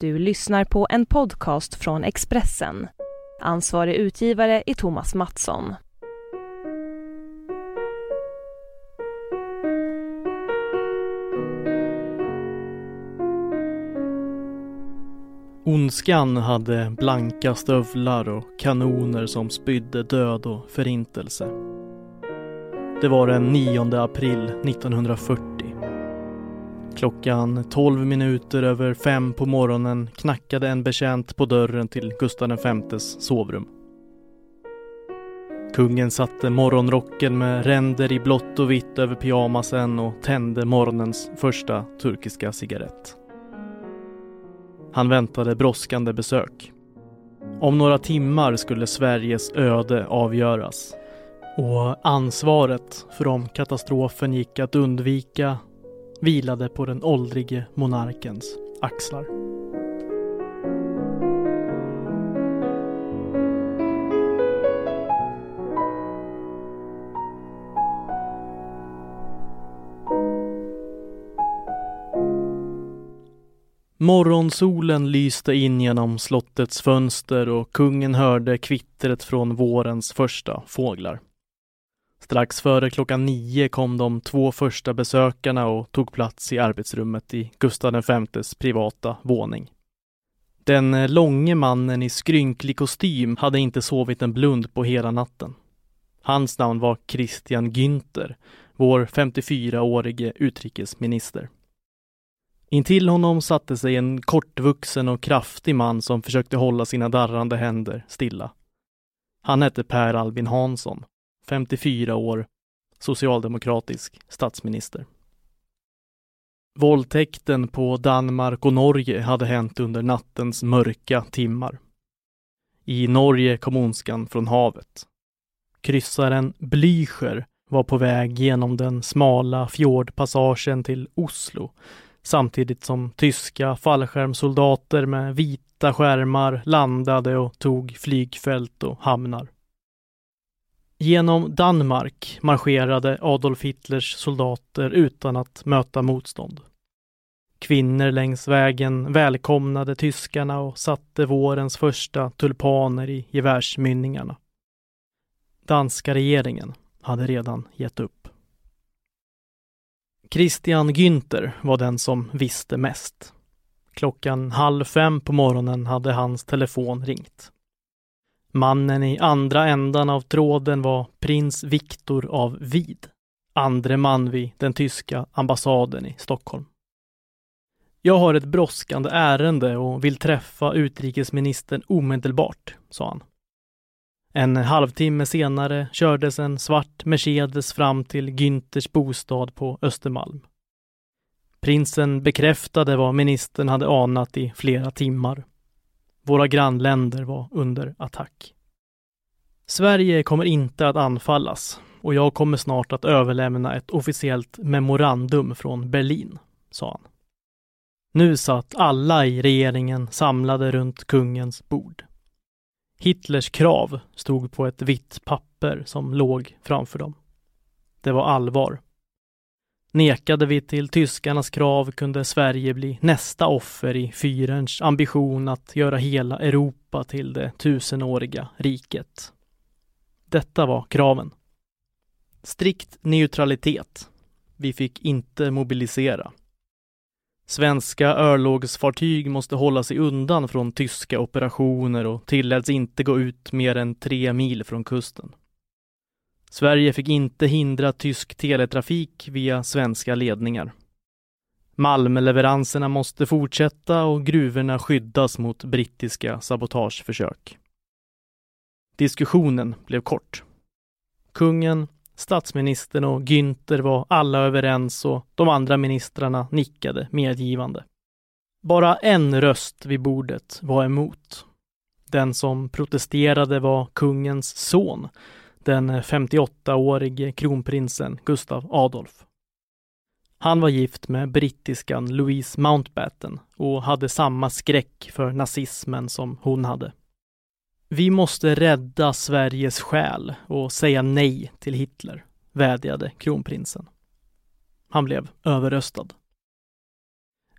Du lyssnar på en podcast från Expressen. Ansvarig utgivare är Thomas Mattsson. Ondskan hade blanka stövlar och kanoner som spydde död och förintelse. Det var den 9 april 1940. Klockan 12 minuter över fem på morgonen knackade en betjänt på dörren till Gustav Vs sovrum. Kungen satte morgonrocken med ränder i blått och vitt över pyjamasen och tände morgonens första turkiska cigarett. Han väntade brådskande besök. Om några timmar skulle Sveriges öde avgöras. Och ansvaret för om katastrofen gick att undvika vilade på den åldrige monarkens axlar. Morgonsolen lyste in genom slottets fönster och kungen hörde kvittret från vårens första fåglar. Strax före klockan nio kom de två första besökarna och tog plats i arbetsrummet i Gustav Vs privata våning. Den långe mannen i skrynklig kostym hade inte sovit en blund på hela natten. Hans namn var Christian Günther, vår 54-årige utrikesminister. Intill honom satte sig en kortvuxen och kraftig man som försökte hålla sina darrande händer stilla. Han hette Per Albin Hansson 54 år, socialdemokratisk statsminister. Våldtäkten på Danmark och Norge hade hänt under nattens mörka timmar. I Norge kom ondskan från havet. Kryssaren Blücher var på väg genom den smala fjordpassagen till Oslo samtidigt som tyska fallskärmssoldater med vita skärmar landade och tog flygfält och hamnar. Genom Danmark marscherade Adolf Hitlers soldater utan att möta motstånd. Kvinnor längs vägen välkomnade tyskarna och satte vårens första tulpaner i gevärsmynningarna. Danska regeringen hade redan gett upp. Christian Günther var den som visste mest. Klockan halv fem på morgonen hade hans telefon ringt. Mannen i andra ändan av tråden var prins Viktor av Vid, andre man vid den tyska ambassaden i Stockholm. Jag har ett brådskande ärende och vill träffa utrikesministern omedelbart, sa han. En halvtimme senare kördes en svart Mercedes fram till Günthers bostad på Östermalm. Prinsen bekräftade vad ministern hade anat i flera timmar. Våra grannländer var under attack. Sverige kommer inte att anfallas och jag kommer snart att överlämna ett officiellt memorandum från Berlin, sa han. Nu satt alla i regeringen samlade runt kungens bord. Hitlers krav stod på ett vitt papper som låg framför dem. Det var allvar. Nekade vi till tyskarnas krav kunde Sverige bli nästa offer i fyrens ambition att göra hela Europa till det tusenåriga riket. Detta var kraven. Strikt neutralitet. Vi fick inte mobilisera. Svenska örlogsfartyg måste hålla sig undan från tyska operationer och tilläts inte gå ut mer än tre mil från kusten. Sverige fick inte hindra tysk teletrafik via svenska ledningar. Malmleveranserna måste fortsätta och gruvorna skyddas mot brittiska sabotageförsök. Diskussionen blev kort. Kungen, statsministern och Günther var alla överens och de andra ministrarna nickade medgivande. Bara en röst vid bordet var emot. Den som protesterade var kungens son, den 58-årige kronprinsen Gustav Adolf. Han var gift med brittiskan Louise Mountbatten och hade samma skräck för nazismen som hon hade. Vi måste rädda Sveriges själ och säga nej till Hitler, vädjade kronprinsen. Han blev överröstad.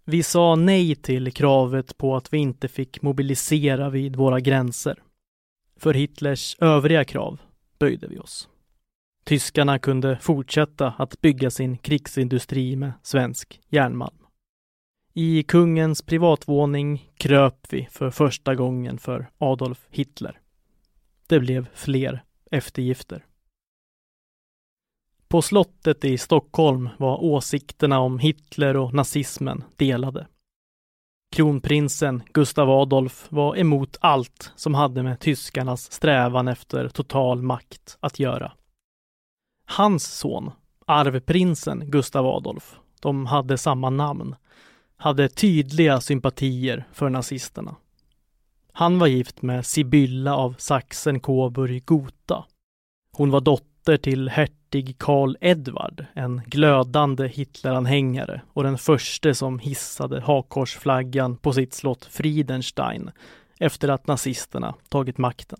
Vi sa nej till kravet på att vi inte fick mobilisera vid våra gränser. För Hitlers övriga krav böjde vi oss. Tyskarna kunde fortsätta att bygga sin krigsindustri med svensk järnmalm. I kungens privatvåning kröp vi för första gången för Adolf Hitler. Det blev fler eftergifter. På slottet i Stockholm var åsikterna om Hitler och nazismen delade. Kronprinsen Gustav Adolf var emot allt som hade med tyskarnas strävan efter total makt att göra. Hans son, arvprinsen Gustav Adolf, de hade samma namn, hade tydliga sympatier för nazisterna. Han var gift med Sibylla av Sachsen-Coburg-Gotha. Hon var dotter till hertig Karl Edvard, en glödande Hitleranhängare och den första som hissade hakkorsflaggan på sitt slott Friedenstein efter att nazisterna tagit makten.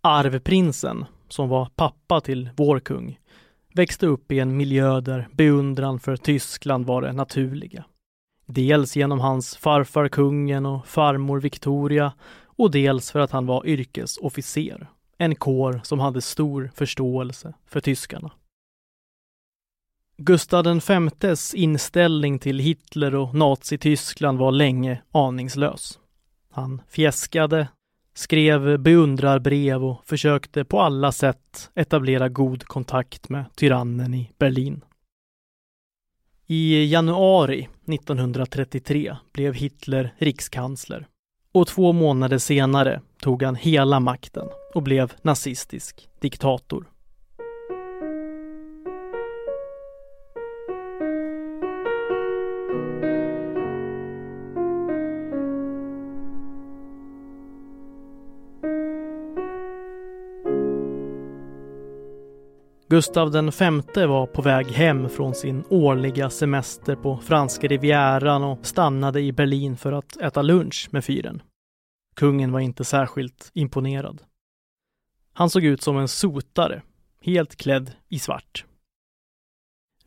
Arvprinsen, som var pappa till vår kung, växte upp i en miljö där beundran för Tyskland var det naturliga. Dels genom hans farfar kungen och farmor Victoria och dels för att han var yrkesofficer, en kår som hade stor förståelse för tyskarna. Gustav Vs inställning till Hitler och Nazityskland var länge aningslös. Han fjäskade, skrev beundrarbrev och försökte på alla sätt etablera god kontakt med tyrannen i Berlin. I januari 1933 blev Hitler rikskansler och två månader senare tog han hela makten och blev nazistisk diktator. Gustav V var på väg hem från sin årliga semester på franska rivieran och stannade i Berlin för att äta lunch med fyren. Kungen var inte särskilt imponerad. Han såg ut som en sotare, helt klädd i svart.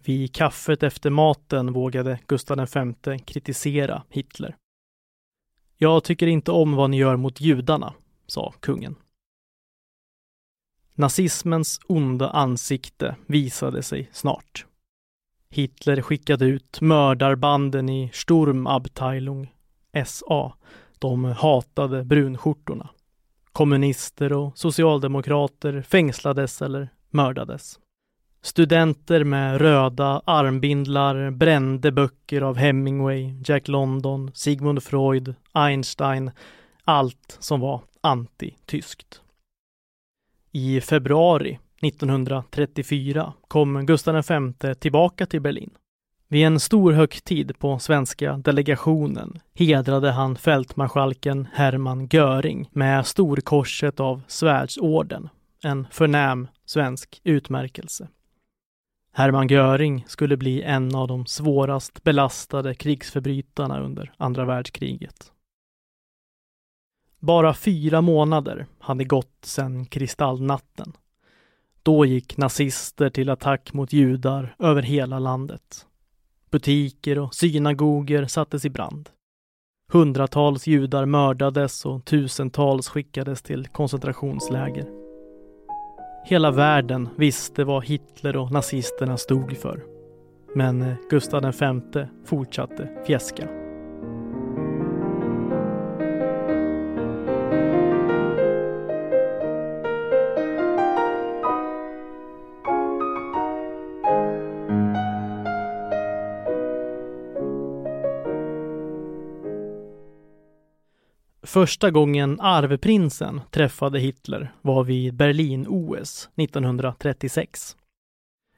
Vid kaffet efter maten vågade Gustav V kritisera Hitler. Jag tycker inte om vad ni gör mot judarna, sa kungen. Nazismens onda ansikte visade sig snart. Hitler skickade ut mördarbanden i Sturmabteilung, SA, de hatade brunskjortorna. Kommunister och socialdemokrater fängslades eller mördades. Studenter med röda armbindlar brände böcker av Hemingway, Jack London, Sigmund Freud, Einstein, allt som var anti-tyskt. I februari 1934 kom Gustav V tillbaka till Berlin. Vid en stor högtid på svenska delegationen hedrade han fältmarskalken Hermann Göring med Storkorset av Svärdsorden, en förnäm svensk utmärkelse. Hermann Göring skulle bli en av de svårast belastade krigsförbrytarna under andra världskriget. Bara fyra månader hade gått sedan kristallnatten. Då gick nazister till attack mot judar över hela landet. Butiker och synagogor sattes i brand. Hundratals judar mördades och tusentals skickades till koncentrationsläger. Hela världen visste vad Hitler och nazisterna stod för. Men eh, Gustav V fortsatte fjäska. Första gången arvprinsen träffade Hitler var vid Berlin-OS 1936.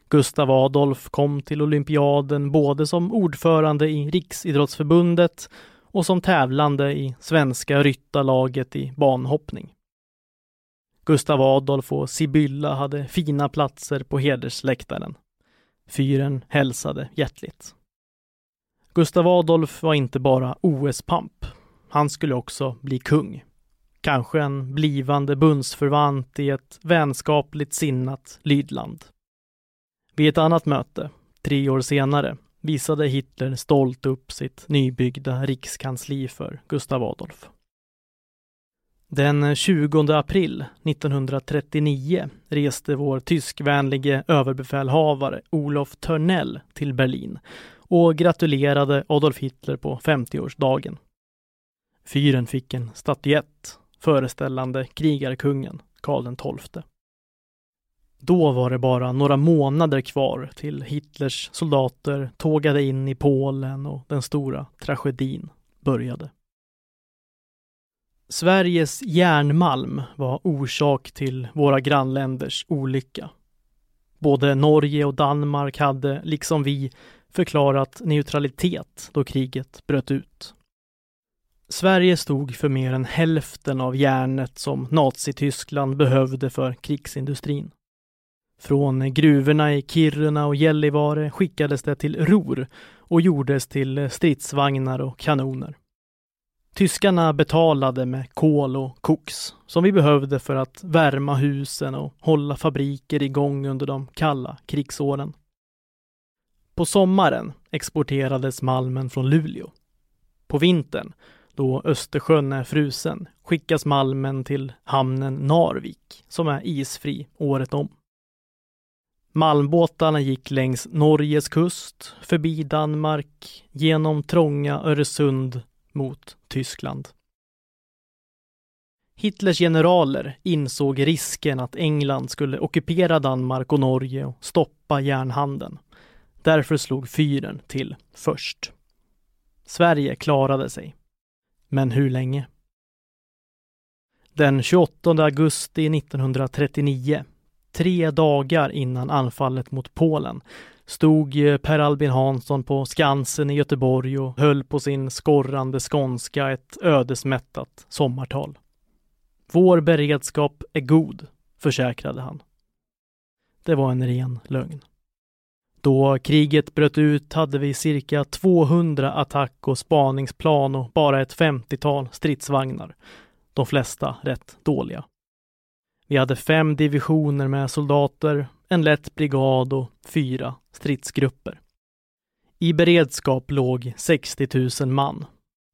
Gustav Adolf kom till olympiaden både som ordförande i Riksidrottsförbundet och som tävlande i svenska ryttarlaget i banhoppning. Gustav Adolf och Sibylla hade fina platser på hedersläktaren. Fyren hälsade hjärtligt. Gustav Adolf var inte bara OS-pamp han skulle också bli kung. Kanske en blivande bundsförvant i ett vänskapligt sinnat lydland. Vid ett annat möte, tre år senare, visade Hitler stolt upp sitt nybyggda rikskansli för Gustav Adolf. Den 20 april 1939 reste vår tyskvänlige överbefälhavare Olof Törnell till Berlin och gratulerade Adolf Hitler på 50-årsdagen. Fyren fick en statyett föreställande krigarkungen Karl XII. Då var det bara några månader kvar till Hitlers soldater tågade in i Polen och den stora tragedin började. Sveriges järnmalm var orsak till våra grannländers olycka. Både Norge och Danmark hade, liksom vi, förklarat neutralitet då kriget bröt ut. Sverige stod för mer än hälften av järnet som Nazityskland behövde för krigsindustrin. Från gruvorna i Kiruna och Gällivare skickades det till Ruhr och gjordes till stridsvagnar och kanoner. Tyskarna betalade med kol och koks som vi behövde för att värma husen och hålla fabriker igång under de kalla krigsåren. På sommaren exporterades malmen från Luleå. På vintern, då Östersjön är frusen, skickas malmen till hamnen Narvik som är isfri året om. Malmbåtarna gick längs Norges kust, förbi Danmark, genom trånga Öresund mot Tyskland. Hitlers generaler insåg risken att England skulle ockupera Danmark och Norge och stoppa järnhandeln. Därför slog fyren till först. Sverige klarade sig. Men hur länge? Den 28 augusti 1939, tre dagar innan anfallet mot Polen, stod eh, Per Albin Hansson på Skansen i Göteborg och höll på sin skorrande skånska ett ödesmättat sommartal. Vår beredskap är god, försäkrade han. Det var en ren lögn. Då kriget bröt ut hade vi cirka 200 attack och spaningsplan och bara ett 50-tal stridsvagnar. De flesta rätt dåliga. Vi hade fem divisioner med soldater, en lätt brigad och fyra stridsgrupper. I beredskap låg 60 000 man.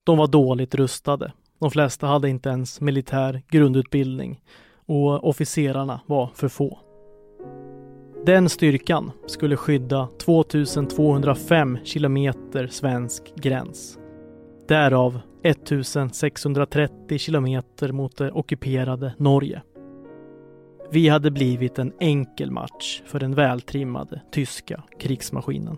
De var dåligt rustade. De flesta hade inte ens militär grundutbildning och officerarna var för få. Den styrkan skulle skydda 2205 kilometer svensk gräns. Därav 1630 kilometer mot det ockuperade Norge. Vi hade blivit en enkel match för den vältrimmade tyska krigsmaskinen.